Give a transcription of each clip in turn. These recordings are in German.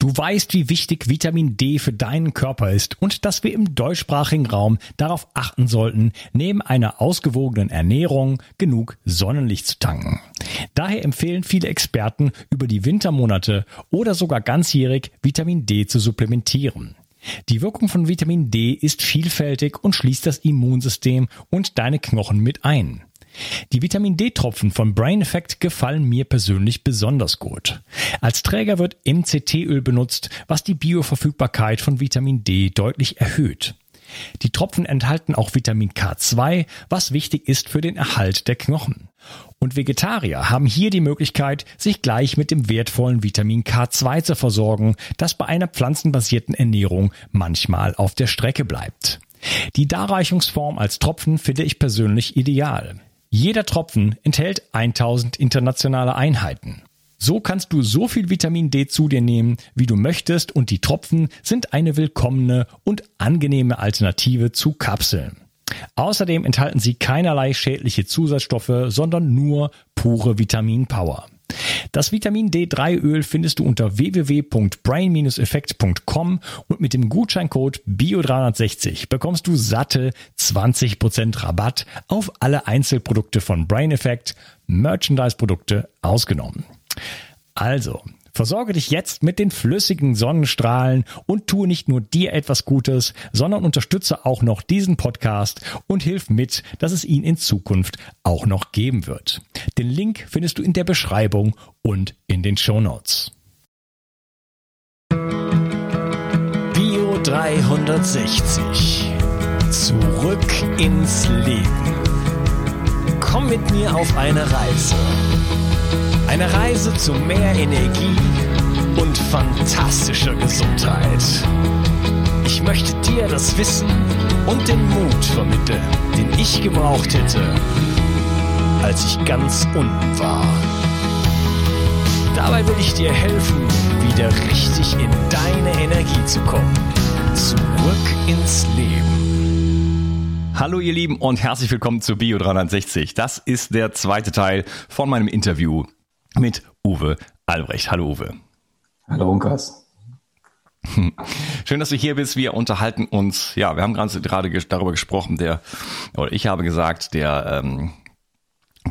Du weißt, wie wichtig Vitamin D für deinen Körper ist und dass wir im deutschsprachigen Raum darauf achten sollten, neben einer ausgewogenen Ernährung genug Sonnenlicht zu tanken. Daher empfehlen viele Experten, über die Wintermonate oder sogar ganzjährig Vitamin D zu supplementieren. Die Wirkung von Vitamin D ist vielfältig und schließt das Immunsystem und deine Knochen mit ein. Die Vitamin D-Tropfen von Brain Effect gefallen mir persönlich besonders gut. Als Träger wird MCT-Öl benutzt, was die Bioverfügbarkeit von Vitamin D deutlich erhöht. Die Tropfen enthalten auch Vitamin K2, was wichtig ist für den Erhalt der Knochen. Und Vegetarier haben hier die Möglichkeit, sich gleich mit dem wertvollen Vitamin K2 zu versorgen, das bei einer pflanzenbasierten Ernährung manchmal auf der Strecke bleibt. Die Darreichungsform als Tropfen finde ich persönlich ideal. Jeder Tropfen enthält 1000 internationale Einheiten. So kannst du so viel Vitamin D zu dir nehmen, wie du möchtest und die Tropfen sind eine willkommene und angenehme Alternative zu Kapseln. Außerdem enthalten sie keinerlei schädliche Zusatzstoffe, sondern nur pure Vitaminpower. Das Vitamin D3-Öl findest du unter www.brain-effekt.com und mit dem Gutscheincode BIO360 bekommst du satte 20% Rabatt auf alle Einzelprodukte von Brain Effect, Merchandise-Produkte ausgenommen. Also, Versorge dich jetzt mit den flüssigen Sonnenstrahlen und tue nicht nur dir etwas Gutes, sondern unterstütze auch noch diesen Podcast und hilf mit, dass es ihn in Zukunft auch noch geben wird. Den Link findest du in der Beschreibung und in den Show Notes. Bio 360. Zurück ins Leben. Komm mit mir auf eine Reise eine Reise zu mehr Energie und fantastischer Gesundheit. Ich möchte dir das Wissen und den Mut vermitteln, den ich gebraucht hätte, als ich ganz unten war. Dabei will ich dir helfen, wieder richtig in deine Energie zu kommen. Zurück ins Leben. Hallo ihr Lieben und herzlich willkommen zu Bio 360. Das ist der zweite Teil von meinem Interview mit Uwe Albrecht. Hallo Uwe. Hallo Unkas. Schön, dass du hier bist. Wir unterhalten uns. Ja, wir haben gerade darüber gesprochen. Der oder ich habe gesagt, der ähm,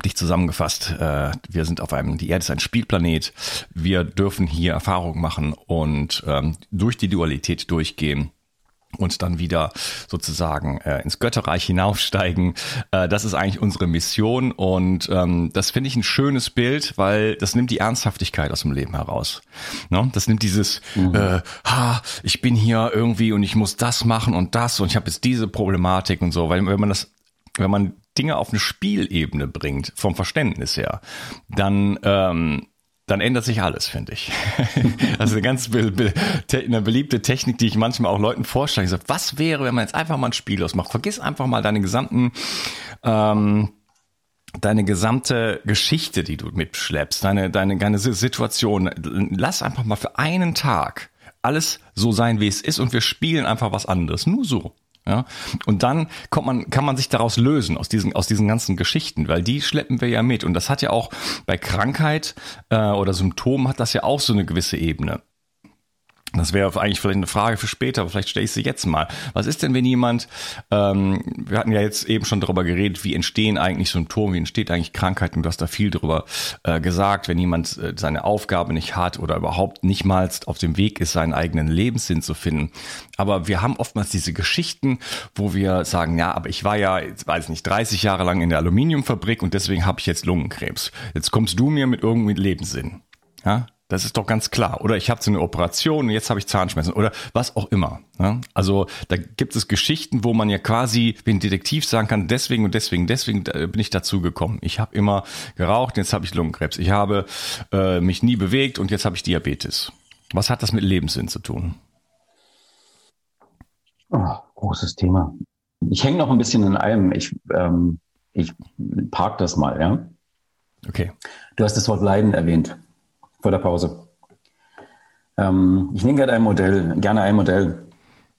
dich zusammengefasst. Äh, wir sind auf einem. Die Erde ist ein Spielplanet. Wir dürfen hier Erfahrungen machen und ähm, durch die Dualität durchgehen und dann wieder sozusagen äh, ins Götterreich hinaufsteigen. Äh, das ist eigentlich unsere Mission und ähm, das finde ich ein schönes Bild, weil das nimmt die Ernsthaftigkeit aus dem Leben heraus. Ne? Das nimmt dieses, mhm. äh, ha, ich bin hier irgendwie und ich muss das machen und das und ich habe jetzt diese Problematik und so, weil wenn man das, wenn man Dinge auf eine Spielebene bringt, vom Verständnis her, dann ähm, dann ändert sich alles, finde ich. ist eine ganz be be eine beliebte Technik, die ich manchmal auch Leuten vorschlage. Ich sage, was wäre, wenn man jetzt einfach mal ein Spiel ausmacht? Vergiss einfach mal deine gesamten, ähm, deine gesamte Geschichte, die du mitschleppst, deine, deine, deine Situation. Lass einfach mal für einen Tag alles so sein, wie es ist und wir spielen einfach was anderes. Nur so. Ja? Und dann kommt man, kann man sich daraus lösen aus diesen, aus diesen ganzen Geschichten, weil die schleppen wir ja mit. Und das hat ja auch bei Krankheit äh, oder Symptomen hat das ja auch so eine gewisse Ebene. Das wäre eigentlich vielleicht eine Frage für später, aber vielleicht stelle ich sie jetzt mal. Was ist denn, wenn jemand, ähm, wir hatten ja jetzt eben schon darüber geredet, wie entstehen eigentlich Symptome, wie entsteht eigentlich Krankheit und du hast da viel darüber äh, gesagt, wenn jemand äh, seine Aufgabe nicht hat oder überhaupt nicht mal auf dem Weg ist, seinen eigenen Lebenssinn zu finden. Aber wir haben oftmals diese Geschichten, wo wir sagen, ja, aber ich war ja, jetzt weiß nicht, 30 Jahre lang in der Aluminiumfabrik und deswegen habe ich jetzt Lungenkrebs. Jetzt kommst du mir mit irgendwie Lebenssinn. Ja, das ist doch ganz klar. Oder ich habe so eine Operation und jetzt habe ich Zahnschmerzen oder was auch immer. Ne? Also da gibt es Geschichten, wo man ja quasi wie ein Detektiv sagen kann, deswegen und deswegen, deswegen bin ich dazu gekommen. Ich habe immer geraucht, jetzt habe ich Lungenkrebs. Ich habe äh, mich nie bewegt und jetzt habe ich Diabetes. Was hat das mit Lebenssinn zu tun? Oh, großes Thema. Ich hänge noch ein bisschen in allem. Ich, ähm, ich park das mal, ja. Okay. Du hast das Wort Leiden erwähnt vor der Pause. Ähm, ich nehme gerade ein Modell, gerne ein Modell.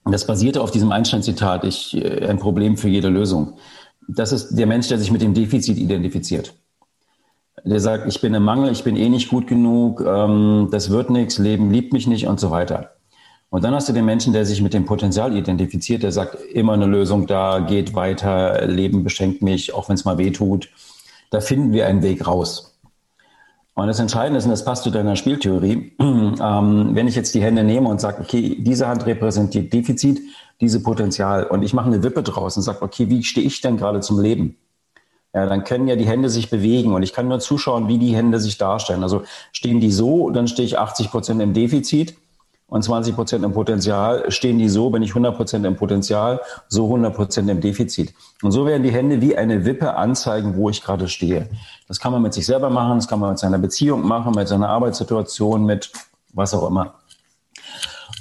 Das basierte auf diesem Einstein-Zitat, ich, äh, ein Problem für jede Lösung. Das ist der Mensch, der sich mit dem Defizit identifiziert. der sagt, ich bin im Mangel, ich bin eh nicht gut genug, ähm, das wird nichts, Leben liebt mich nicht und so weiter. Und dann hast du den Menschen, der sich mit dem Potenzial identifiziert, der sagt, immer eine Lösung da, geht weiter, Leben beschenkt mich, auch wenn es mal weh tut. Da finden wir einen Weg raus. Und das Entscheidende ist, und das passt zu deiner Spieltheorie, ähm, wenn ich jetzt die Hände nehme und sage, okay, diese Hand repräsentiert Defizit, diese Potenzial, und ich mache eine Wippe draus und sage, okay, wie stehe ich denn gerade zum Leben? Ja, dann können ja die Hände sich bewegen und ich kann nur zuschauen, wie die Hände sich darstellen. Also stehen die so, dann stehe ich 80 Prozent im Defizit und 20 Prozent im Potenzial. Stehen die so, bin ich 100 Prozent im Potenzial, so 100 Prozent im Defizit. Und so werden die Hände wie eine Wippe anzeigen, wo ich gerade stehe. Das kann man mit sich selber machen, das kann man mit seiner Beziehung machen, mit seiner Arbeitssituation, mit was auch immer.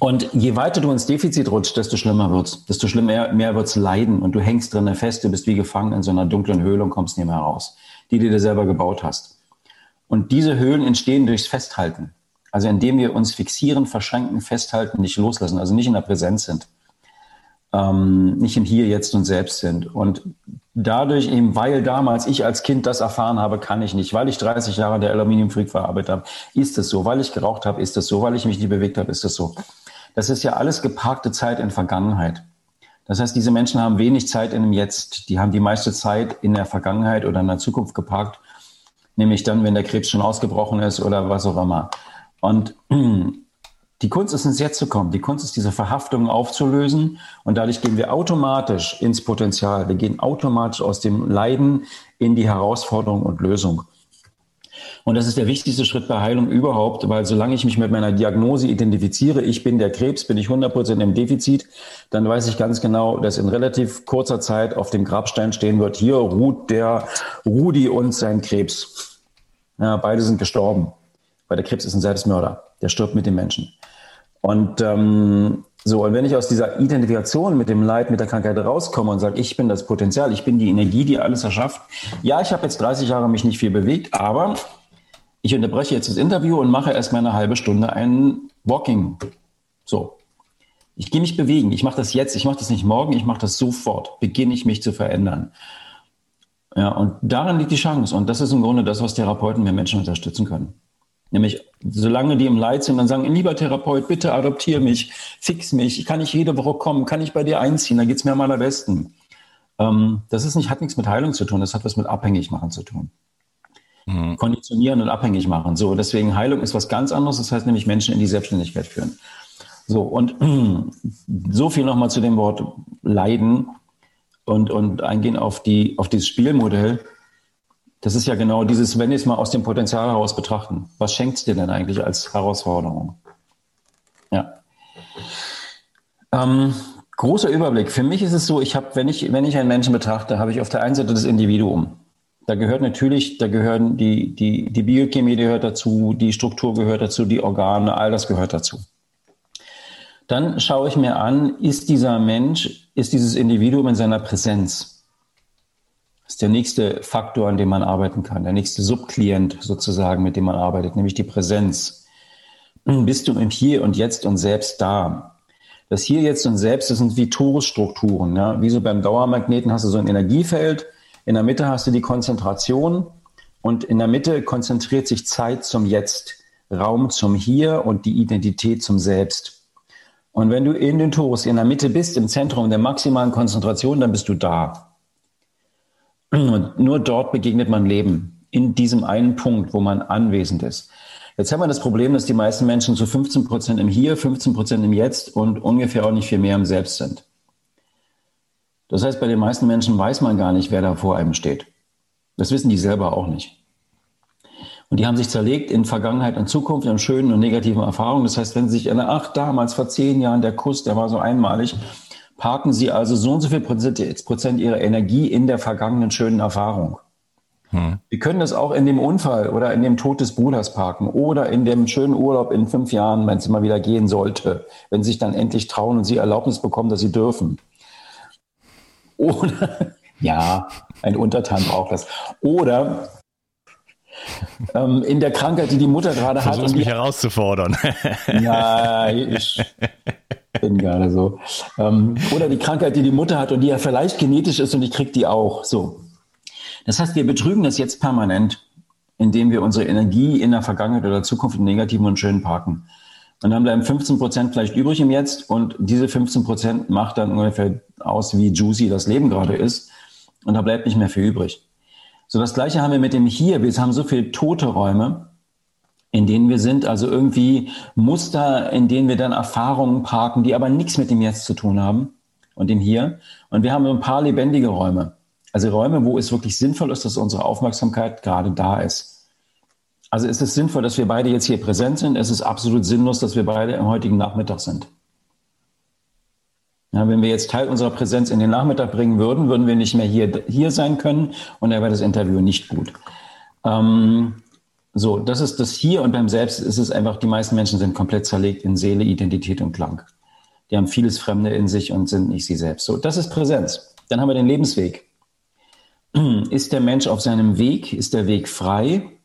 Und je weiter du ins Defizit rutscht, desto schlimmer wird's, desto schlimmer mehr wird's leiden und du hängst drinnen fest, du bist wie gefangen in so einer dunklen Höhle und kommst nicht mehr raus, die du dir selber gebaut hast. Und diese Höhlen entstehen durchs Festhalten. Also indem wir uns fixieren, verschränken, festhalten, nicht loslassen, also nicht in der Präsenz sind, ähm, nicht im Hier, Jetzt und Selbst sind. Und dadurch eben, weil damals ich als Kind das erfahren habe, kann ich nicht. Weil ich 30 Jahre der Aluminiumfreak verarbeitet habe, ist es so. Weil ich geraucht habe, ist es so. Weil ich mich nicht bewegt habe, ist es so. Das ist ja alles geparkte Zeit in Vergangenheit. Das heißt, diese Menschen haben wenig Zeit in dem Jetzt. Die haben die meiste Zeit in der Vergangenheit oder in der Zukunft geparkt, nämlich dann, wenn der Krebs schon ausgebrochen ist oder was auch immer. Und die Kunst ist ins Jetzt zu kommen. Die Kunst ist, diese Verhaftungen aufzulösen. Und dadurch gehen wir automatisch ins Potenzial. Wir gehen automatisch aus dem Leiden in die Herausforderung und Lösung. Und das ist der wichtigste Schritt bei Heilung überhaupt, weil solange ich mich mit meiner Diagnose identifiziere, ich bin der Krebs, bin ich 100 Prozent im Defizit, dann weiß ich ganz genau, dass in relativ kurzer Zeit auf dem Grabstein stehen wird, hier ruht der Rudi und sein Krebs. Ja, beide sind gestorben weil der Krebs ist ein Selbstmörder. Der stirbt mit dem Menschen. Und ähm, so, und wenn ich aus dieser Identifikation mit dem Leid, mit der Krankheit rauskomme und sage, ich bin das Potenzial, ich bin die Energie, die alles erschafft. Ja, ich habe jetzt 30 Jahre mich nicht viel bewegt, aber ich unterbreche jetzt das Interview und mache erstmal eine halbe Stunde ein Walking. So. Ich gehe mich bewegen. Ich mache das jetzt. Ich mache das nicht morgen. Ich mache das sofort. Beginne ich mich zu verändern. Ja, und darin liegt die Chance. Und das ist im Grunde das, was Therapeuten mir Menschen unterstützen können. Nämlich, solange die im Leid sind, dann sagen, lieber Therapeut, bitte adoptiere mich, fix mich, ich kann nicht jede Woche kommen, kann ich bei dir einziehen, da geht's mir am allerbesten. Ähm, das ist nicht, hat nichts mit Heilung zu tun, das hat was mit abhängig machen zu tun. Mhm. Konditionieren und abhängig machen. So, deswegen Heilung ist was ganz anderes, das heißt nämlich Menschen in die Selbstständigkeit führen. So, und so viel nochmal zu dem Wort Leiden und, und eingehen auf die, auf dieses Spielmodell das ist ja genau dieses, wenn wir es mal aus dem Potenzial heraus betrachten. Was schenkt es dir denn eigentlich als Herausforderung? Ja. Ähm, großer Überblick. Für mich ist es so, ich habe, wenn ich, wenn ich einen Menschen betrachte, habe ich auf der einen Seite das Individuum. Da gehört natürlich, da gehören die, die, die Biochemie gehört dazu, die Struktur gehört dazu, die Organe, all das gehört dazu. Dann schaue ich mir an, ist dieser Mensch, ist dieses Individuum in seiner Präsenz? Ist der nächste Faktor, an dem man arbeiten kann, der nächste Subklient sozusagen, mit dem man arbeitet, nämlich die Präsenz. Bist du im Hier und Jetzt und Selbst da? Das Hier, Jetzt und Selbst, das sind wie Torusstrukturen. Ja? Wie so beim Dauermagneten hast du so ein Energiefeld, in der Mitte hast du die Konzentration und in der Mitte konzentriert sich Zeit zum Jetzt, Raum zum Hier und die Identität zum Selbst. Und wenn du in den Torus in der Mitte bist, im Zentrum der maximalen Konzentration, dann bist du da. Und nur dort begegnet man Leben, in diesem einen Punkt, wo man anwesend ist. Jetzt haben wir das Problem, dass die meisten Menschen zu 15 Prozent im Hier, 15 Prozent im Jetzt und ungefähr auch nicht viel mehr im Selbst sind. Das heißt, bei den meisten Menschen weiß man gar nicht, wer da vor einem steht. Das wissen die selber auch nicht. Und die haben sich zerlegt in Vergangenheit und Zukunft, in schönen und negativen Erfahrungen. Das heißt, wenn sie sich erinnern, ach, damals vor zehn Jahren der Kuss, der war so einmalig, parken Sie also so und so viel Prozent, Prozent Ihrer Energie in der vergangenen schönen Erfahrung. Hm. Sie können das auch in dem Unfall oder in dem Tod des Bruders parken oder in dem schönen Urlaub in fünf Jahren, wenn es mal wieder gehen sollte, wenn Sie sich dann endlich trauen und Sie Erlaubnis bekommen, dass Sie dürfen. Oder, ja, ein Untertan braucht das. Oder ähm, in der Krankheit, die die Mutter gerade hat. Versuch mich herauszufordern. ja, ich, bin gerade so. Ähm, oder die Krankheit, die die Mutter hat und die ja vielleicht genetisch ist und ich kriege die auch. So. Das heißt, wir betrügen das jetzt permanent. indem wir unsere Energie in der Vergangenheit oder Zukunft im Negativen und Schönen parken. Und dann bleiben 15 Prozent vielleicht übrig im Jetzt und diese 15 Prozent macht dann ungefähr aus, wie juicy das Leben gerade ist. Und da bleibt nicht mehr viel übrig. So, das Gleiche haben wir mit dem Hier. Wir haben so viele tote Räume, in denen wir sind, also irgendwie Muster, in denen wir dann Erfahrungen parken, die aber nichts mit dem Jetzt zu tun haben und dem Hier. Und wir haben ein paar lebendige Räume. Also Räume, wo es wirklich sinnvoll ist, dass unsere Aufmerksamkeit gerade da ist. Also ist es sinnvoll, dass wir beide jetzt hier präsent sind? Es ist absolut sinnlos, dass wir beide am heutigen Nachmittag sind. Ja, wenn wir jetzt Teil unserer Präsenz in den Nachmittag bringen würden, würden wir nicht mehr hier, hier sein können und dann wäre das Interview nicht gut. Ähm, so, das ist das Hier und beim Selbst ist es einfach, die meisten Menschen sind komplett zerlegt in Seele, Identität und Klang. Die haben vieles Fremde in sich und sind nicht sie selbst. So, das ist Präsenz. Dann haben wir den Lebensweg. Ist der Mensch auf seinem Weg? Ist der Weg frei?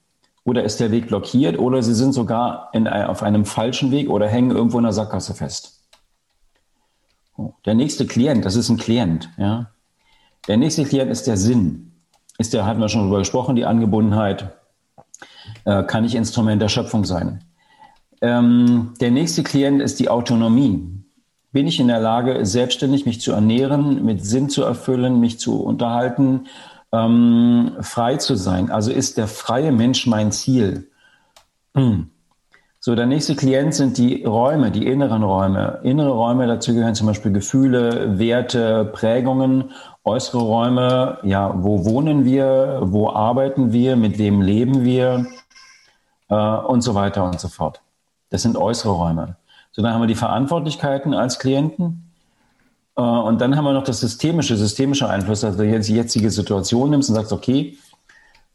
oder ist der Weg blockiert oder sie sind sogar in, auf einem falschen Weg oder hängen irgendwo in der Sackgasse fest. Oh, der nächste Klient, das ist ein Klient, ja. Der nächste Klient ist der Sinn. Ist der, hatten wir schon darüber gesprochen, die Angebundenheit, äh, kann ich Instrument der Schöpfung sein. Ähm, der nächste Klient ist die Autonomie. Bin ich in der Lage, selbstständig mich zu ernähren, mit Sinn zu erfüllen, mich zu unterhalten, ähm, frei zu sein. Also ist der freie Mensch mein Ziel. Hm. So, der nächste Klient sind die Räume, die inneren Räume. Innere Räume, dazu gehören zum Beispiel Gefühle, Werte, Prägungen. Äußere Räume, ja, wo wohnen wir, wo arbeiten wir, mit wem leben wir äh, und so weiter und so fort. Das sind äußere Räume. So, dann haben wir die Verantwortlichkeiten als Klienten. Äh, und dann haben wir noch das systemische, systemische Einfluss, also jetzt die jetzige Situation nimmst und sagst, okay,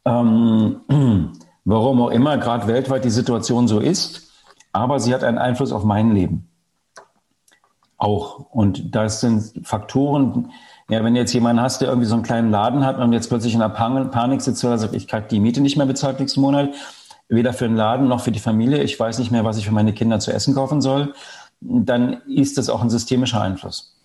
ähm, warum auch immer gerade weltweit die Situation so ist, aber sie hat einen Einfluss auf mein Leben. Auch. Und das sind Faktoren, ja, wenn jetzt jemand hast, der irgendwie so einen kleinen Laden hat und jetzt plötzlich in der Panik sitzt, weil er sagt, ich kriege die Miete nicht mehr bezahlt nächsten Monat, weder für den Laden noch für die Familie, ich weiß nicht mehr, was ich für meine Kinder zu essen kaufen soll, dann ist das auch ein systemischer Einfluss.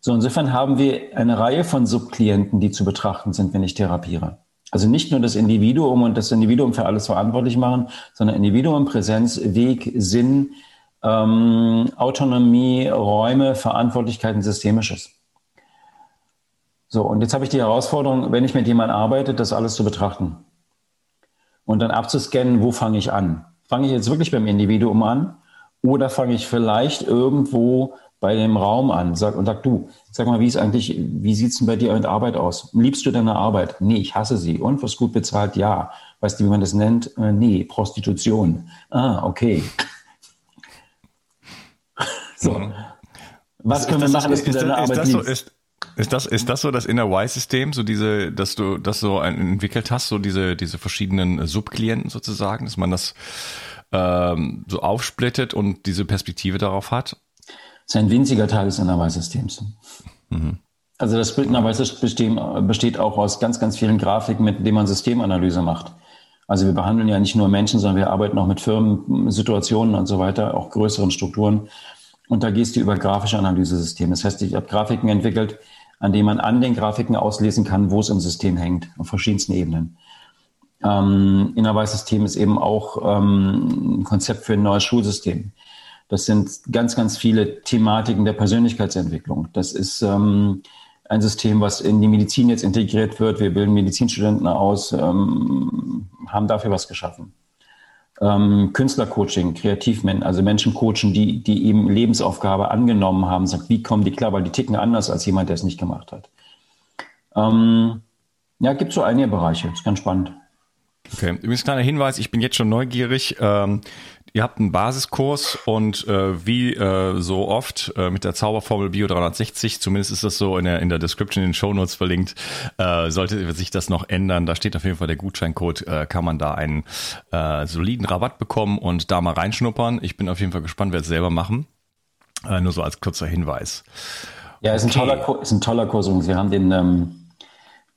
So, insofern haben wir eine Reihe von Subklienten, die zu betrachten sind, wenn ich therapiere. Also nicht nur das Individuum und das Individuum für alles verantwortlich machen, sondern Individuum, Präsenz, Weg, Sinn, ähm, Autonomie, Räume, Verantwortlichkeiten, Systemisches. So, und jetzt habe ich die Herausforderung, wenn ich mit jemandem arbeite, das alles zu betrachten. Und dann abzuscannen, wo fange ich an? Fange ich jetzt wirklich beim Individuum an? Oder fange ich vielleicht irgendwo bei dem Raum an sag, und sag, du, sag mal, wie ist eigentlich, wie sieht's denn bei dir mit Arbeit aus? Liebst du deine Arbeit? Nee, ich hasse sie. Und was gut bezahlt? Ja. Weißt du, wie man das nennt? Äh, nee, Prostitution. Ah, okay. so. Mhm. Was können wir machen, dass du deine Arbeit liebst? So, ist, ist das, ist das so das Inner Y-System, so diese, dass du das so entwickelt hast, so diese, diese verschiedenen Subklienten sozusagen, dass man das ähm, so aufsplittet und diese Perspektive darauf hat? ist ein winziger Teil des Innerweis-Systems. Mhm. Also das Innerweis-System besteht auch aus ganz, ganz vielen Grafiken, mit denen man Systemanalyse macht. Also wir behandeln ja nicht nur Menschen, sondern wir arbeiten auch mit Firmen, Situationen und so weiter, auch größeren Strukturen. Und da gehst du über grafische Analysesysteme. Das heißt, ich habe Grafiken entwickelt, an denen man an den Grafiken auslesen kann, wo es im System hängt, auf verschiedensten Ebenen. Ähm, Innerweis-System ist eben auch ähm, ein Konzept für ein neues Schulsystem. Das sind ganz, ganz viele Thematiken der Persönlichkeitsentwicklung. Das ist ähm, ein System, was in die Medizin jetzt integriert wird. Wir bilden Medizinstudenten aus, ähm, haben dafür was geschaffen. Ähm, Künstlercoaching, Kreativmenschen, also Menschen coachen, die, die eben Lebensaufgabe angenommen haben, sagt, wie kommen die klar, weil die ticken anders als jemand, der es nicht gemacht hat. Ähm, ja, gibt so einige Bereiche, ist ganz spannend. Okay, übrigens kleiner Hinweis, ich bin jetzt schon neugierig. Ähm, Ihr habt einen Basiskurs und äh, wie äh, so oft äh, mit der Zauberformel Bio 360, zumindest ist das so in der, in der Description in den Show Notes verlinkt, äh, sollte sich das noch ändern. Da steht auf jeden Fall der Gutscheincode, äh, kann man da einen äh, soliden Rabatt bekommen und da mal reinschnuppern. Ich bin auf jeden Fall gespannt, wer es selber machen. Äh, nur so als kurzer Hinweis. Ja, ist ein toller, ist ein toller Kurs. Wir haben den ähm hm,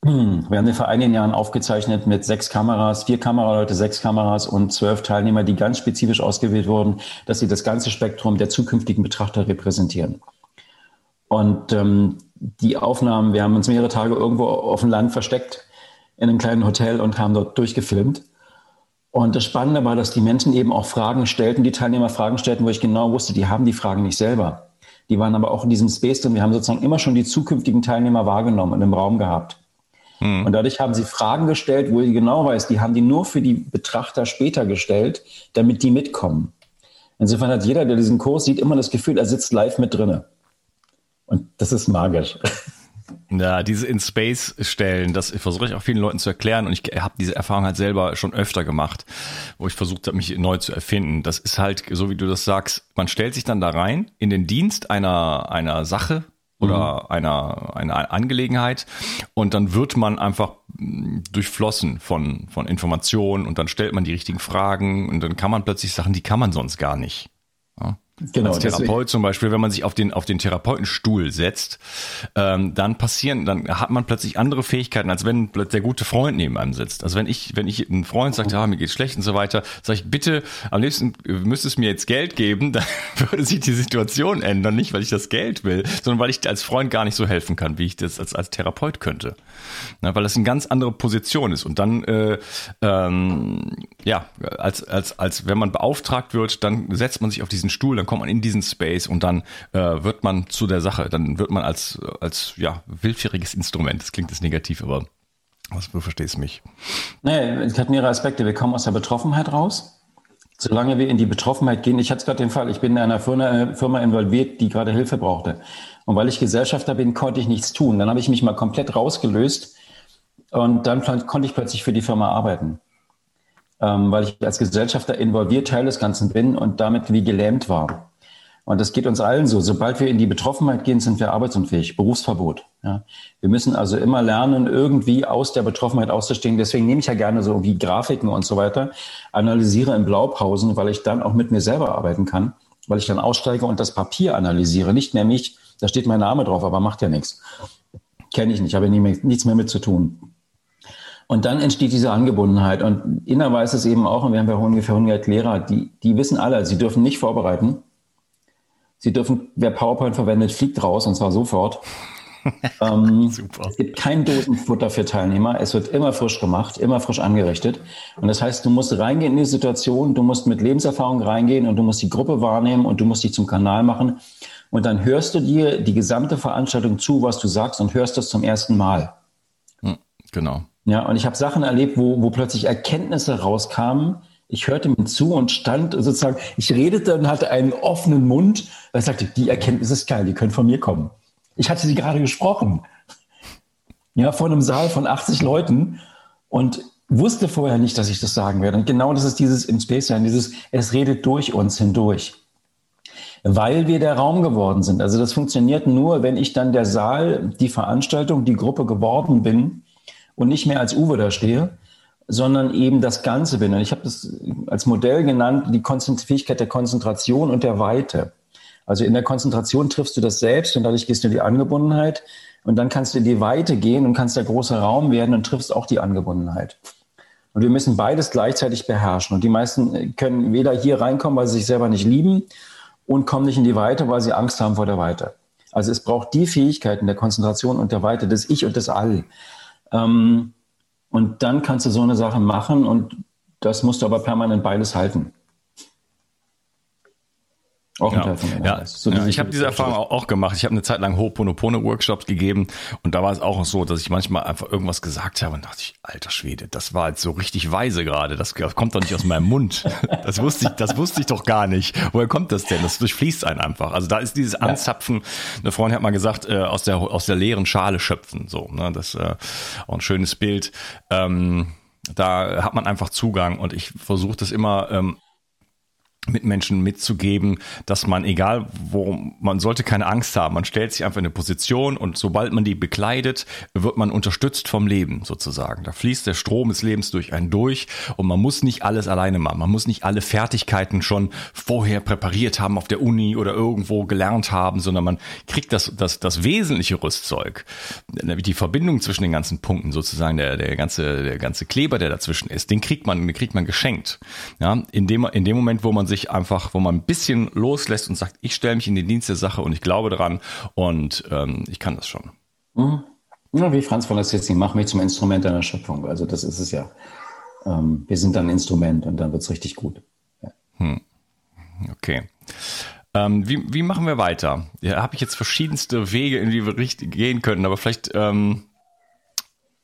wir haben den vor einigen Jahren aufgezeichnet mit sechs Kameras, vier Kameraleute, sechs Kameras und zwölf Teilnehmer, die ganz spezifisch ausgewählt wurden, dass sie das ganze Spektrum der zukünftigen Betrachter repräsentieren. Und ähm, die Aufnahmen, wir haben uns mehrere Tage irgendwo auf dem Land versteckt in einem kleinen Hotel und haben dort durchgefilmt. Und das Spannende war, dass die Menschen eben auch Fragen stellten, die Teilnehmer Fragen stellten, wo ich genau wusste, die haben die Fragen nicht selber. Die waren aber auch in diesem Space drin. Wir haben sozusagen immer schon die zukünftigen Teilnehmer wahrgenommen und im Raum gehabt. Mhm. Und dadurch haben sie Fragen gestellt, wo ich genau weiß, die haben die nur für die Betrachter später gestellt, damit die mitkommen. Insofern hat jeder, der diesen Kurs sieht, immer das Gefühl, er sitzt live mit drinne. Und das ist magisch. Ja, diese in Space stellen, das versuche ich auch vielen Leuten zu erklären und ich habe diese Erfahrung halt selber schon öfter gemacht, wo ich versucht habe, mich neu zu erfinden. Das ist halt, so wie du das sagst, man stellt sich dann da rein in den Dienst einer, einer Sache, oder mhm. einer, einer Angelegenheit und dann wird man einfach durchflossen von, von Informationen und dann stellt man die richtigen Fragen und dann kann man plötzlich Sachen, die kann man sonst gar nicht. Ja? Genau, als Therapeut zum Beispiel, wenn man sich auf den auf den Therapeutenstuhl setzt, ähm, dann passieren, dann hat man plötzlich andere Fähigkeiten, als wenn der gute Freund neben einem sitzt. Also wenn ich wenn ich ein Freund sagt, ja mir geht's schlecht und so weiter, sage ich bitte, am liebsten müsstest mir jetzt Geld geben, dann würde sich die Situation ändern, nicht weil ich das Geld will, sondern weil ich als Freund gar nicht so helfen kann, wie ich das als als Therapeut könnte, Na, weil das eine ganz andere Position ist. Und dann äh, ähm, ja als als als wenn man beauftragt wird, dann setzt man sich auf diesen Stuhl, dann kommt man in diesen Space und dann äh, wird man zu der Sache, dann wird man als, als ja, willfähriges Instrument, das klingt jetzt negativ, aber was, du verstehst mich. Nee, es hat mehrere Aspekte. Wir kommen aus der Betroffenheit raus. Solange wir in die Betroffenheit gehen, ich hatte gerade den Fall, ich bin in einer Firma, Firma involviert, die gerade Hilfe brauchte. Und weil ich Gesellschafter bin, konnte ich nichts tun. Dann habe ich mich mal komplett rausgelöst und dann konnte ich plötzlich für die Firma arbeiten ähm, weil ich als Gesellschafter involviert Teil des Ganzen bin und damit wie gelähmt war. Und das geht uns allen so. Sobald wir in die Betroffenheit gehen, sind wir arbeitsunfähig. Berufsverbot. Ja. Wir müssen also immer lernen, irgendwie aus der Betroffenheit auszustehen. Deswegen nehme ich ja gerne so wie Grafiken und so weiter, analysiere in Blaupausen, weil ich dann auch mit mir selber arbeiten kann, weil ich dann aussteige und das Papier analysiere. Nicht mehr mich, da steht mein Name drauf, aber macht ja nichts. Kenne ich nicht, habe nichts mehr mit zu tun. Und dann entsteht diese Angebundenheit. Und Inner weiß es eben auch, und wir haben ja ungefähr 100 Lehrer, die, die wissen alle, sie dürfen nicht vorbereiten. Sie dürfen, wer PowerPoint verwendet, fliegt raus und zwar sofort. ähm. Es gibt kein Dosenfutter für Teilnehmer. Es wird immer frisch gemacht, immer frisch angerichtet. Und das heißt, du musst reingehen in die Situation, du musst mit Lebenserfahrung reingehen und du musst die Gruppe wahrnehmen und du musst dich zum Kanal machen. Und dann hörst du dir die gesamte Veranstaltung zu, was du sagst und hörst das zum ersten Mal. Hm, genau. Ja, und ich habe Sachen erlebt, wo, wo plötzlich Erkenntnisse rauskamen. Ich hörte mir zu und stand sozusagen, ich redete und hatte einen offenen Mund. Er sagte, die Erkenntnis ist geil, die können von mir kommen. Ich hatte sie gerade gesprochen. Ja, vor einem Saal von 80 Leuten und wusste vorher nicht, dass ich das sagen werde. Und genau das ist dieses im Space sein, dieses, es redet durch uns hindurch. Weil wir der Raum geworden sind. Also das funktioniert nur, wenn ich dann der Saal, die Veranstaltung, die Gruppe geworden bin und nicht mehr als Uwe da stehe, sondern eben das Ganze bin. Und ich habe das als Modell genannt, die Fähigkeit der Konzentration und der Weite. Also in der Konzentration triffst du das selbst und dadurch gehst du in die Angebundenheit und dann kannst du in die Weite gehen und kannst der große Raum werden und triffst auch die Angebundenheit. Und wir müssen beides gleichzeitig beherrschen. Und die meisten können weder hier reinkommen, weil sie sich selber nicht lieben und kommen nicht in die Weite, weil sie Angst haben vor der Weite. Also es braucht die Fähigkeiten der Konzentration und der Weite, des Ich und des All. Ähm, und dann kannst du so eine Sache machen und das musst du aber permanent beides halten. Auch ein ja. Teil von ja. So ja. Ich habe diese Erfahrung auch, auch, gemacht. Ich habe eine Zeit lang Ho'oponopono-Workshops gegeben und da war es auch so, dass ich manchmal einfach irgendwas gesagt habe und dachte ich, alter Schwede, das war jetzt so richtig weise gerade. Das kommt doch nicht aus meinem Mund. Das wusste ich, das wusste ich doch gar nicht. Woher kommt das denn? Das durchfließt einen einfach. Also da ist dieses Anzapfen. Eine Freundin hat mal gesagt, äh, aus der aus der leeren Schale schöpfen. So, ne? das äh, auch ein schönes Bild. Ähm, da hat man einfach Zugang und ich versuche das immer ähm, Mitmenschen mitzugeben, dass man, egal wo, man sollte keine Angst haben. Man stellt sich einfach in eine Position und sobald man die bekleidet, wird man unterstützt vom Leben sozusagen. Da fließt der Strom des Lebens durch einen durch und man muss nicht alles alleine machen. Man muss nicht alle Fertigkeiten schon vorher präpariert haben auf der Uni oder irgendwo gelernt haben, sondern man kriegt das, das, das wesentliche Rüstzeug, die Verbindung zwischen den ganzen Punkten sozusagen, der, der ganze, der ganze Kleber, der dazwischen ist, den kriegt man, den kriegt man geschenkt. Ja, in dem, in dem Moment, wo man sich sich einfach, wo man ein bisschen loslässt und sagt, ich stelle mich in den Dienst der Sache und ich glaube daran und ähm, ich kann das schon. Mhm. Ja, wie Franz von Assisi, mach mich zum Instrument deiner Schöpfung. Also das ist es ja. ähm, wir sind dann ein Instrument und dann wird's richtig gut. Ja. Hm. Okay. Ähm, wie, wie machen wir weiter? Ja, habe ich jetzt verschiedenste Wege, in die wir richtig gehen können, aber vielleicht ähm,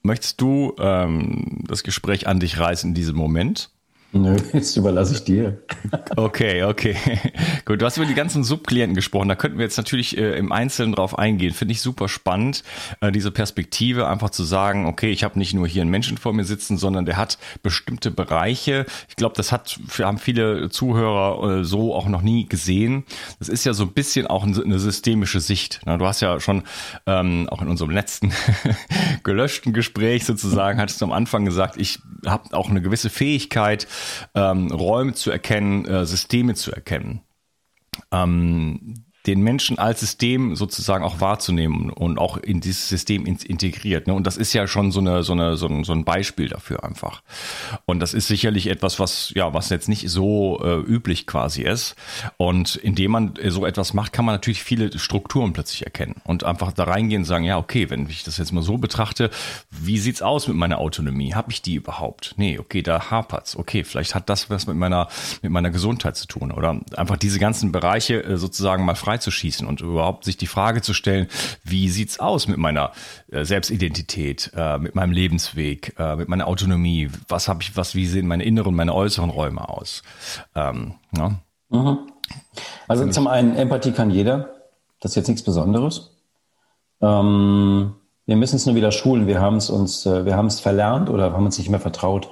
möchtest du ähm, das Gespräch an dich reißen in diesem Moment? Nö, jetzt überlasse ich dir. Okay, okay. Gut, du hast über die ganzen Subklienten gesprochen. Da könnten wir jetzt natürlich äh, im Einzelnen drauf eingehen. Finde ich super spannend, äh, diese Perspektive einfach zu sagen, okay, ich habe nicht nur hier einen Menschen vor mir sitzen, sondern der hat bestimmte Bereiche. Ich glaube, das hat haben viele Zuhörer äh, so auch noch nie gesehen. Das ist ja so ein bisschen auch eine systemische Sicht. Na, du hast ja schon ähm, auch in unserem letzten gelöschten Gespräch sozusagen, hattest du am Anfang gesagt, ich habe auch eine gewisse Fähigkeit, ähm, Räume zu erkennen, äh, Systeme zu erkennen. Ähm, den Menschen als System sozusagen auch wahrzunehmen und auch in dieses System integriert. Ne? Und das ist ja schon so eine, so eine, so ein, so ein Beispiel dafür einfach. Und das ist sicherlich etwas, was, ja, was jetzt nicht so äh, üblich quasi ist. Und indem man so etwas macht, kann man natürlich viele Strukturen plötzlich erkennen und einfach da reingehen und sagen, ja, okay, wenn ich das jetzt mal so betrachte, wie sieht's aus mit meiner Autonomie? Habe ich die überhaupt? Nee, okay, da hapert's. Okay, vielleicht hat das was mit meiner, mit meiner Gesundheit zu tun oder einfach diese ganzen Bereiche äh, sozusagen mal frei freizuschießen und überhaupt sich die Frage zu stellen, wie sieht's aus mit meiner äh, Selbstidentität, äh, mit meinem Lebensweg, äh, mit meiner Autonomie? Was habe ich, was, wie sehen meine inneren, meine äußeren Räume aus? Ähm, ja. mhm. Also zum einen, Empathie kann jeder. Das ist jetzt nichts Besonderes. Ähm, wir müssen es nur wieder schulen. Wir haben es uns, wir haben es verlernt oder haben uns nicht mehr vertraut.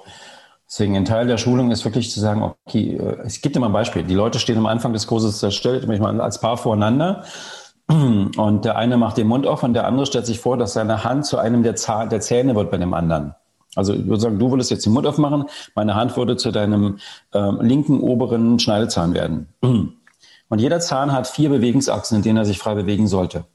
Deswegen ein Teil der Schulung ist wirklich zu sagen, okay, äh, es gibt immer ein Beispiel. Die Leute stehen am Anfang des Kurses, äh, stellt mich mal als Paar voreinander und der eine macht den Mund auf und der andere stellt sich vor, dass seine Hand zu einem der, Zahn, der Zähne wird bei dem anderen. Also ich würde sagen, du würdest jetzt den Mund aufmachen, meine Hand würde zu deinem äh, linken oberen Schneidezahn werden. Und jeder Zahn hat vier Bewegungsachsen, in denen er sich frei bewegen sollte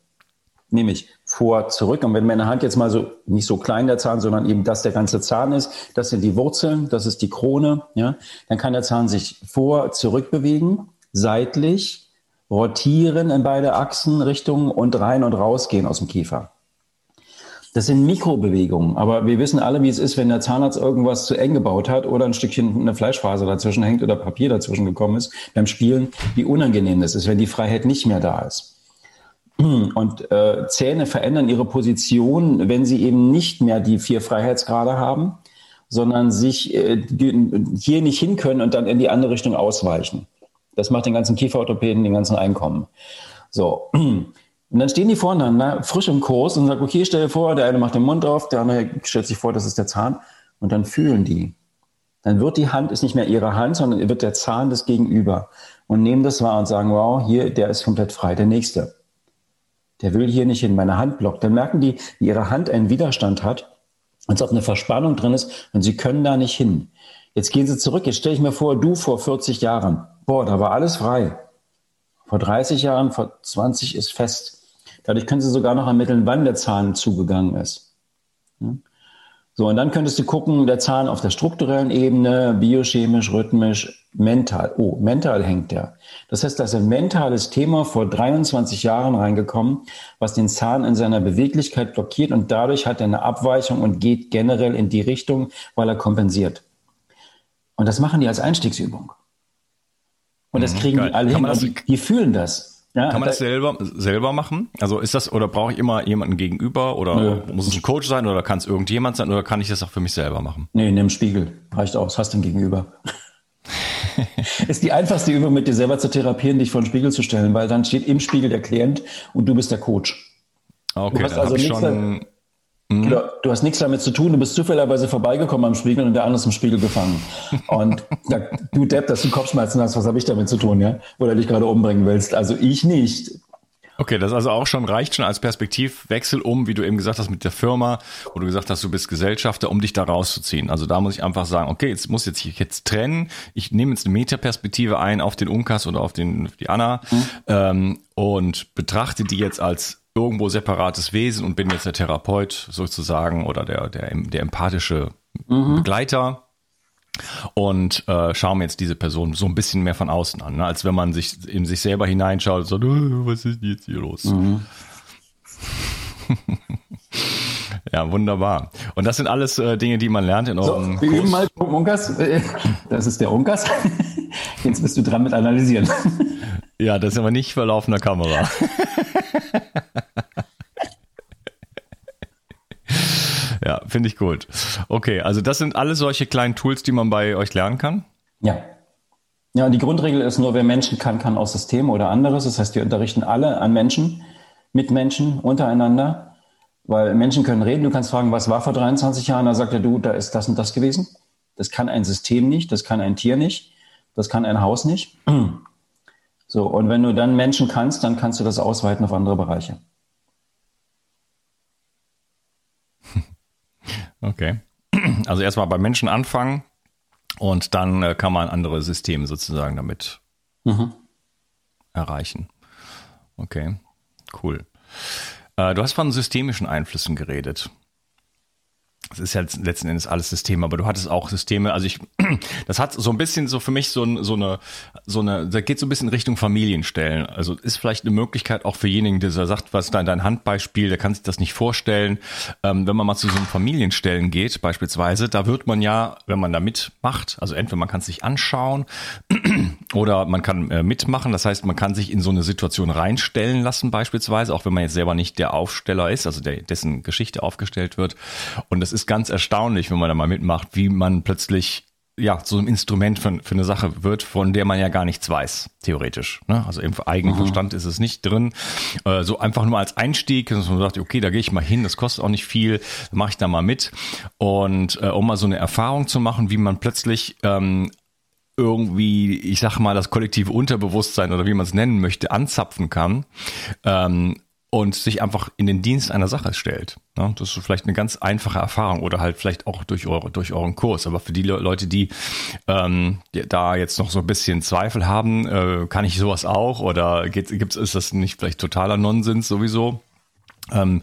nämlich vor, zurück. Und wenn meine Hand jetzt mal so, nicht so klein der Zahn, sondern eben das der ganze Zahn ist, das sind die Wurzeln, das ist die Krone, ja, dann kann der Zahn sich vor, zurück bewegen, seitlich, rotieren in beide Achsenrichtungen und rein und rausgehen aus dem Kiefer. Das sind Mikrobewegungen, aber wir wissen alle, wie es ist, wenn der Zahnarzt irgendwas zu eng gebaut hat oder ein Stückchen eine Fleischfaser dazwischen hängt oder Papier dazwischen gekommen ist beim Spielen, wie unangenehm das ist, wenn die Freiheit nicht mehr da ist. Und äh, Zähne verändern ihre Position, wenn sie eben nicht mehr die vier Freiheitsgrade haben, sondern sich äh, hier nicht hin können und dann in die andere Richtung ausweichen. Das macht den ganzen Kieferorthopäden, den ganzen Einkommen. So. Und dann stehen die voreinander, frisch im Kurs und sagen, okay, stell dir vor, der eine macht den Mund auf, der andere stellt sich vor, das ist der Zahn. Und dann fühlen die. Dann wird die Hand, ist nicht mehr ihre Hand, sondern wird der Zahn des Gegenüber. Und nehmen das wahr und sagen, wow, hier, der ist komplett frei, der Nächste der will hier nicht in meine Hand blocken. Dann merken die, wie ihre Hand einen Widerstand hat, als ob eine Verspannung drin ist und sie können da nicht hin. Jetzt gehen sie zurück. Jetzt stelle ich mir vor, du vor 40 Jahren. Boah, da war alles frei. Vor 30 Jahren, vor 20 ist fest. Dadurch können sie sogar noch ermitteln, wann der Zahn zugegangen ist. So, und dann könntest du gucken, der Zahn auf der strukturellen Ebene, biochemisch, rhythmisch, mental. Oh, mental hängt der. Das heißt, da ist ein mentales Thema vor 23 Jahren reingekommen, was den Zahn in seiner Beweglichkeit blockiert und dadurch hat er eine Abweichung und geht generell in die Richtung, weil er kompensiert. Und das machen die als Einstiegsübung. Und das mhm, kriegen Geil. die alle hin. Die, die fühlen das. Ja, Kann man das selber, selber machen? Also ist das, oder brauche ich immer jemanden gegenüber oder Nö. muss es ein Coach sein oder kann es irgendjemand sein oder kann ich das auch für mich selber machen? Nee, nimm Spiegel. Reicht aus. Hast du Gegenüber. ist die einfachste Übung, mit dir selber zu therapieren, dich vor den Spiegel zu stellen, weil dann steht im Spiegel der Klient und du bist der Coach. Okay, du hast also nichts, schon, Mhm. Genau, du hast nichts damit zu tun, du bist zufälligerweise vorbeigekommen am Spiegel und der andere ist im Spiegel gefangen. Und da, du Depp, dass du Kopfschmerzen hast, was habe ich damit zu tun, ja? Oder dich gerade umbringen willst. Also ich nicht. Okay, das also auch schon reicht schon als Perspektivwechsel um, wie du eben gesagt hast mit der Firma, wo du gesagt hast, du bist Gesellschafter, um dich da rauszuziehen. Also da muss ich einfach sagen, okay, jetzt muss jetzt ich jetzt trennen. Ich nehme jetzt eine Metaperspektive ein auf den Unkas oder auf den die Anna mhm. ähm, und betrachte die jetzt als irgendwo separates Wesen und bin jetzt der Therapeut sozusagen oder der, der, der empathische mhm. Begleiter und äh, schaue mir jetzt diese Person so ein bisschen mehr von außen an, ne? als wenn man sich in sich selber hineinschaut und sagt, äh, was ist jetzt hier los? Mhm. ja, wunderbar. Und das sind alles äh, Dinge, die man lernt in eurem so, wir Kurs. üben mal Unkas. Das ist der Unkas. Jetzt bist du dran mit analysieren. Ja, das ist aber nicht vor laufender Kamera. ja, finde ich gut. Okay, also das sind alle solche kleinen Tools, die man bei euch lernen kann? Ja. Ja, die Grundregel ist nur, wer Menschen kann, kann auch Systeme oder anderes. Das heißt, wir unterrichten alle an Menschen, mit Menschen, untereinander. Weil Menschen können reden. Du kannst fragen, was war vor 23 Jahren? Da sagt er, du, da ist das und das gewesen. Das kann ein System nicht, das kann ein Tier nicht, das kann ein Haus nicht. So, und wenn du dann Menschen kannst, dann kannst du das ausweiten auf andere Bereiche. Okay. Also erstmal bei Menschen anfangen und dann äh, kann man andere Systeme sozusagen damit mhm. erreichen. Okay, cool. Äh, du hast von systemischen Einflüssen geredet. Das ist ja letzten Endes alles System, aber du hattest auch Systeme, also ich, das hat so ein bisschen so für mich so, ein, so eine, so eine, da geht so ein bisschen Richtung Familienstellen. Also ist vielleicht eine Möglichkeit auch für jenigen, der sagt, was da in dein Handbeispiel, der kann sich das nicht vorstellen. Ähm, wenn man mal zu so einem Familienstellen geht, beispielsweise, da wird man ja, wenn man da mitmacht, also entweder man kann es sich anschauen oder man kann äh, mitmachen. Das heißt, man kann sich in so eine Situation reinstellen lassen, beispielsweise, auch wenn man jetzt selber nicht der Aufsteller ist, also der, dessen Geschichte aufgestellt wird. Und das ist ganz erstaunlich, wenn man da mal mitmacht, wie man plötzlich ja, so ein Instrument für, für eine Sache wird, von der man ja gar nichts weiß, theoretisch. Ne? Also im eigenen mhm. Verstand ist es nicht drin. Äh, so einfach nur als Einstieg, dass man sagt, okay, da gehe ich mal hin, das kostet auch nicht viel, mache ich da mal mit. Und äh, um mal so eine Erfahrung zu machen, wie man plötzlich ähm, irgendwie, ich sag mal, das kollektive Unterbewusstsein oder wie man es nennen möchte, anzapfen kann. Ähm, und sich einfach in den Dienst einer Sache stellt. Ja, das ist vielleicht eine ganz einfache Erfahrung oder halt vielleicht auch durch, eure, durch euren Kurs. Aber für die Leute, die, ähm, die da jetzt noch so ein bisschen Zweifel haben, äh, kann ich sowas auch oder gibt's, ist das nicht vielleicht totaler Nonsens sowieso? Ähm,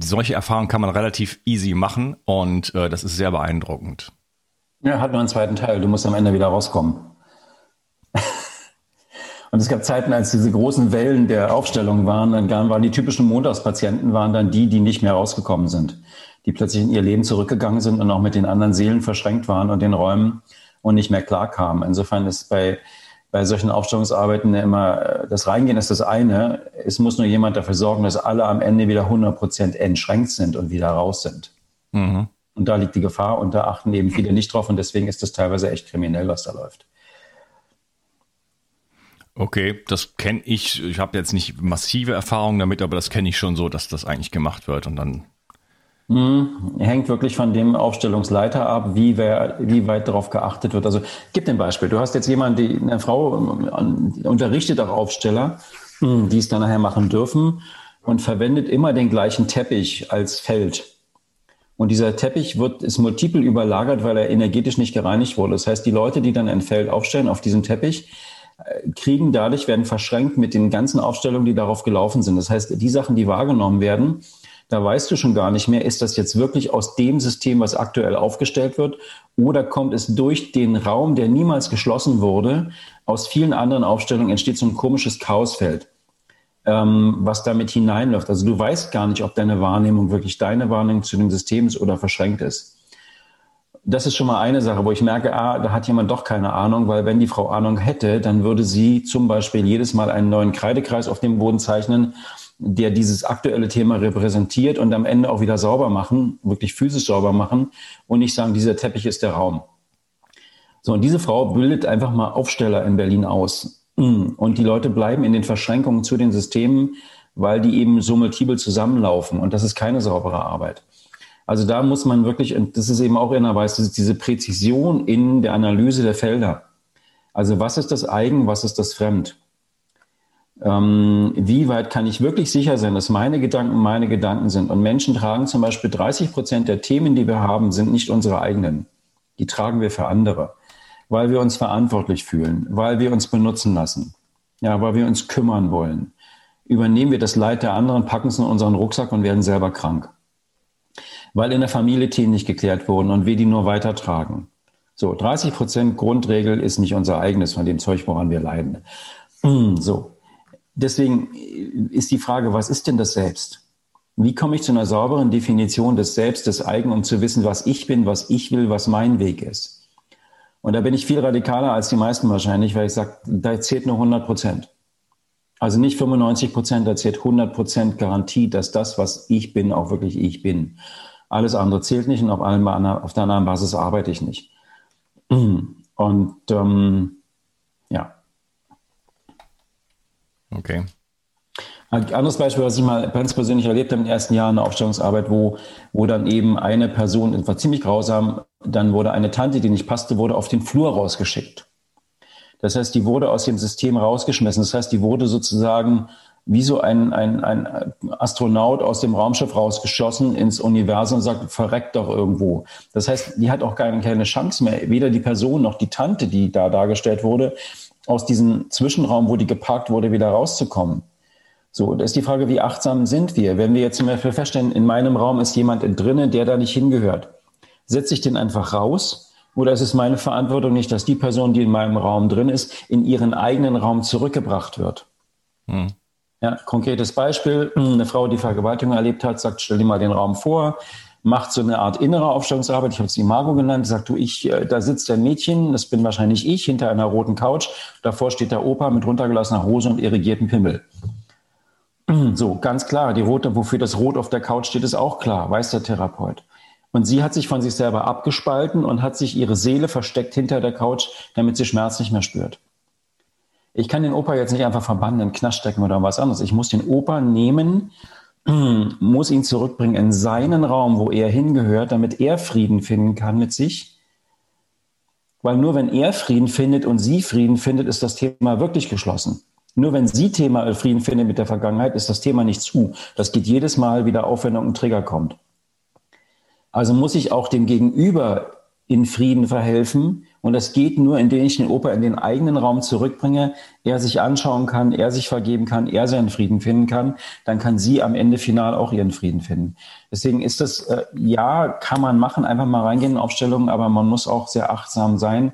solche Erfahrungen kann man relativ easy machen und äh, das ist sehr beeindruckend. Ja, hat nur einen zweiten Teil. Du musst am Ende wieder rauskommen. Und es gab Zeiten, als diese großen Wellen der Aufstellung waren, dann waren die typischen Montagspatienten waren dann die, die nicht mehr rausgekommen sind, die plötzlich in ihr Leben zurückgegangen sind und auch mit den anderen Seelen verschränkt waren und den Räumen und nicht mehr klar kamen. Insofern ist bei, bei solchen Aufstellungsarbeiten immer, das Reingehen ist das eine. Es muss nur jemand dafür sorgen, dass alle am Ende wieder 100 Prozent entschränkt sind und wieder raus sind. Mhm. Und da liegt die Gefahr und da achten eben viele nicht drauf und deswegen ist das teilweise echt kriminell, was da läuft. Okay, das kenne ich. Ich habe jetzt nicht massive Erfahrungen damit, aber das kenne ich schon so, dass das eigentlich gemacht wird und dann. Hm, hängt wirklich von dem Aufstellungsleiter ab, wie, wer, wie weit darauf geachtet wird. Also gib ein Beispiel. Du hast jetzt jemanden, die, eine Frau die unterrichtet auch Aufsteller, hm, die es dann nachher machen dürfen und verwendet immer den gleichen Teppich als Feld. Und dieser Teppich wird, ist multiple überlagert, weil er energetisch nicht gereinigt wurde. Das heißt, die Leute, die dann ein Feld aufstellen auf diesem Teppich, kriegen dadurch, werden verschränkt mit den ganzen Aufstellungen, die darauf gelaufen sind. Das heißt, die Sachen, die wahrgenommen werden, da weißt du schon gar nicht mehr, ist das jetzt wirklich aus dem System, was aktuell aufgestellt wird, oder kommt es durch den Raum, der niemals geschlossen wurde, aus vielen anderen Aufstellungen entsteht so ein komisches Chaosfeld, ähm, was damit hineinläuft. Also du weißt gar nicht, ob deine Wahrnehmung wirklich deine Wahrnehmung zu dem System ist oder verschränkt ist das ist schon mal eine Sache, wo ich merke, ah, da hat jemand doch keine Ahnung, weil wenn die Frau Ahnung hätte, dann würde sie zum Beispiel jedes Mal einen neuen Kreidekreis auf dem Boden zeichnen, der dieses aktuelle Thema repräsentiert und am Ende auch wieder sauber machen, wirklich physisch sauber machen und nicht sagen, dieser Teppich ist der Raum. So, und diese Frau bildet einfach mal Aufsteller in Berlin aus. Und die Leute bleiben in den Verschränkungen zu den Systemen, weil die eben so multiple zusammenlaufen. Und das ist keine saubere Arbeit. Also da muss man wirklich, und das ist eben auch in der ist diese Präzision in der Analyse der Felder. Also was ist das Eigen, was ist das Fremd? Ähm, wie weit kann ich wirklich sicher sein, dass meine Gedanken meine Gedanken sind? Und Menschen tragen zum Beispiel 30 Prozent der Themen, die wir haben, sind nicht unsere eigenen. Die tragen wir für andere, weil wir uns verantwortlich fühlen, weil wir uns benutzen lassen, ja, weil wir uns kümmern wollen. Übernehmen wir das Leid der anderen, packen es in unseren Rucksack und werden selber krank weil in der Familie Themen nicht geklärt wurden und wir die nur weitertragen. So, 30 Prozent Grundregel ist nicht unser eigenes von dem Zeug, woran wir leiden. So. Deswegen ist die Frage, was ist denn das Selbst? Wie komme ich zu einer sauberen Definition des Selbst, des Eigen, um zu wissen, was ich bin, was ich will, was mein Weg ist? Und da bin ich viel radikaler als die meisten wahrscheinlich, weil ich sage, da zählt nur 100 Prozent. Also nicht 95 Prozent, da zählt 100 Prozent Garantie, dass das, was ich bin, auch wirklich ich bin. Alles andere zählt nicht und auf, allen, auf der anderen Basis arbeite ich nicht. Und ähm, ja. Okay. Ein anderes Beispiel, was ich mal ganz persönlich erlebt habe in den ersten Jahren der Aufstellungsarbeit, wo, wo dann eben eine Person, das war ziemlich grausam, dann wurde eine Tante, die nicht passte, wurde auf den Flur rausgeschickt. Das heißt, die wurde aus dem System rausgeschmissen. Das heißt, die wurde sozusagen wie so ein, ein, ein Astronaut aus dem Raumschiff rausgeschossen ins Universum und sagt, verreckt doch irgendwo. Das heißt, die hat auch keine, keine Chance mehr, weder die Person noch die Tante, die da dargestellt wurde, aus diesem Zwischenraum, wo die geparkt wurde, wieder rauszukommen. So, da ist die Frage, wie achtsam sind wir? Wenn wir jetzt zum Beispiel feststellen, in meinem Raum ist jemand drinnen, der da nicht hingehört, setze ich den einfach raus? Oder ist es meine Verantwortung nicht, dass die Person, die in meinem Raum drin ist, in ihren eigenen Raum zurückgebracht wird? Hm. Ja, konkretes Beispiel, eine Frau, die Vergewaltigung erlebt hat, sagt, stell dir mal den Raum vor, macht so eine Art innere Aufstellungsarbeit, ich habe es Imago genannt, sagt du, ich, äh, da sitzt ein Mädchen, das bin wahrscheinlich ich, hinter einer roten Couch, davor steht der Opa mit runtergelassener Hose und irrigierten Pimmel. So, ganz klar, die rote, wofür das Rot auf der Couch steht, ist auch klar, weiß der Therapeut. Und sie hat sich von sich selber abgespalten und hat sich ihre Seele versteckt hinter der Couch, damit sie Schmerz nicht mehr spürt. Ich kann den Opa jetzt nicht einfach verbannen, in Knast stecken oder was anderes. Ich muss den Opa nehmen, muss ihn zurückbringen in seinen Raum, wo er hingehört, damit er Frieden finden kann mit sich. Weil nur wenn er Frieden findet und sie Frieden findet, ist das Thema wirklich geschlossen. Nur wenn sie Thema Frieden findet mit der Vergangenheit, ist das Thema nicht zu. Das geht jedes Mal wieder auf, wenn ein Trigger kommt. Also muss ich auch dem Gegenüber in Frieden verhelfen. Und das geht nur, indem ich den Opa in den eigenen Raum zurückbringe, er sich anschauen kann, er sich vergeben kann, er seinen Frieden finden kann. Dann kann sie am Ende final auch ihren Frieden finden. Deswegen ist das, äh, ja, kann man machen, einfach mal reingehen in Aufstellungen, aber man muss auch sehr achtsam sein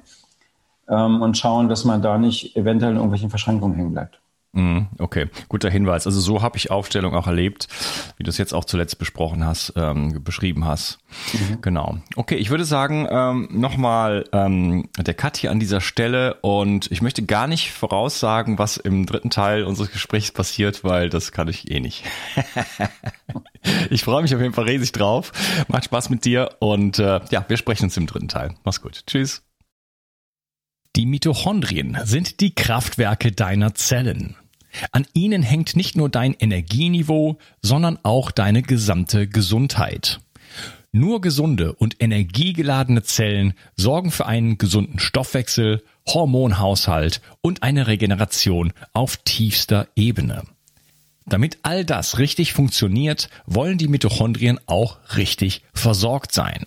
ähm, und schauen, dass man da nicht eventuell in irgendwelchen Verschränkungen hängen bleibt. Mhm, okay, guter Hinweis. Also so habe ich Aufstellung auch erlebt, wie du es jetzt auch zuletzt besprochen hast, ähm, beschrieben hast. Mhm. Genau. Okay, ich würde sagen, ähm, nochmal ähm, der Cut hier an dieser Stelle und ich möchte gar nicht voraussagen, was im dritten Teil unseres Gesprächs passiert, weil das kann ich eh nicht. ich freue mich auf jeden Fall riesig drauf. Macht Spaß mit dir und äh, ja, wir sprechen uns im dritten Teil. Mach's gut. Tschüss. Die Mitochondrien sind die Kraftwerke deiner Zellen. An ihnen hängt nicht nur dein Energieniveau, sondern auch deine gesamte Gesundheit. Nur gesunde und energiegeladene Zellen sorgen für einen gesunden Stoffwechsel, Hormonhaushalt und eine Regeneration auf tiefster Ebene. Damit all das richtig funktioniert, wollen die Mitochondrien auch richtig versorgt sein.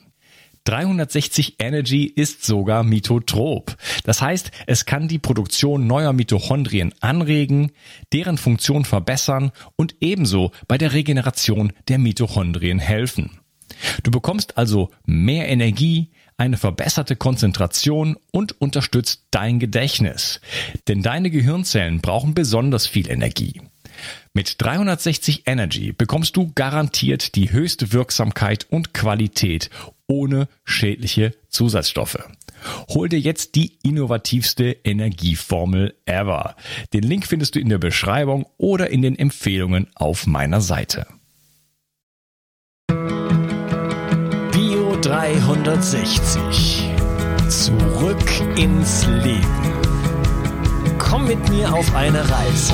360 Energy ist sogar mitotrop. Das heißt, es kann die Produktion neuer Mitochondrien anregen, deren Funktion verbessern und ebenso bei der Regeneration der Mitochondrien helfen. Du bekommst also mehr Energie, eine verbesserte Konzentration und unterstützt dein Gedächtnis. Denn deine Gehirnzellen brauchen besonders viel Energie. Mit 360 Energy bekommst du garantiert die höchste Wirksamkeit und Qualität ohne schädliche Zusatzstoffe. Hol dir jetzt die innovativste Energieformel ever. Den Link findest du in der Beschreibung oder in den Empfehlungen auf meiner Seite. Bio 360. Zurück ins Leben. Komm mit mir auf eine Reise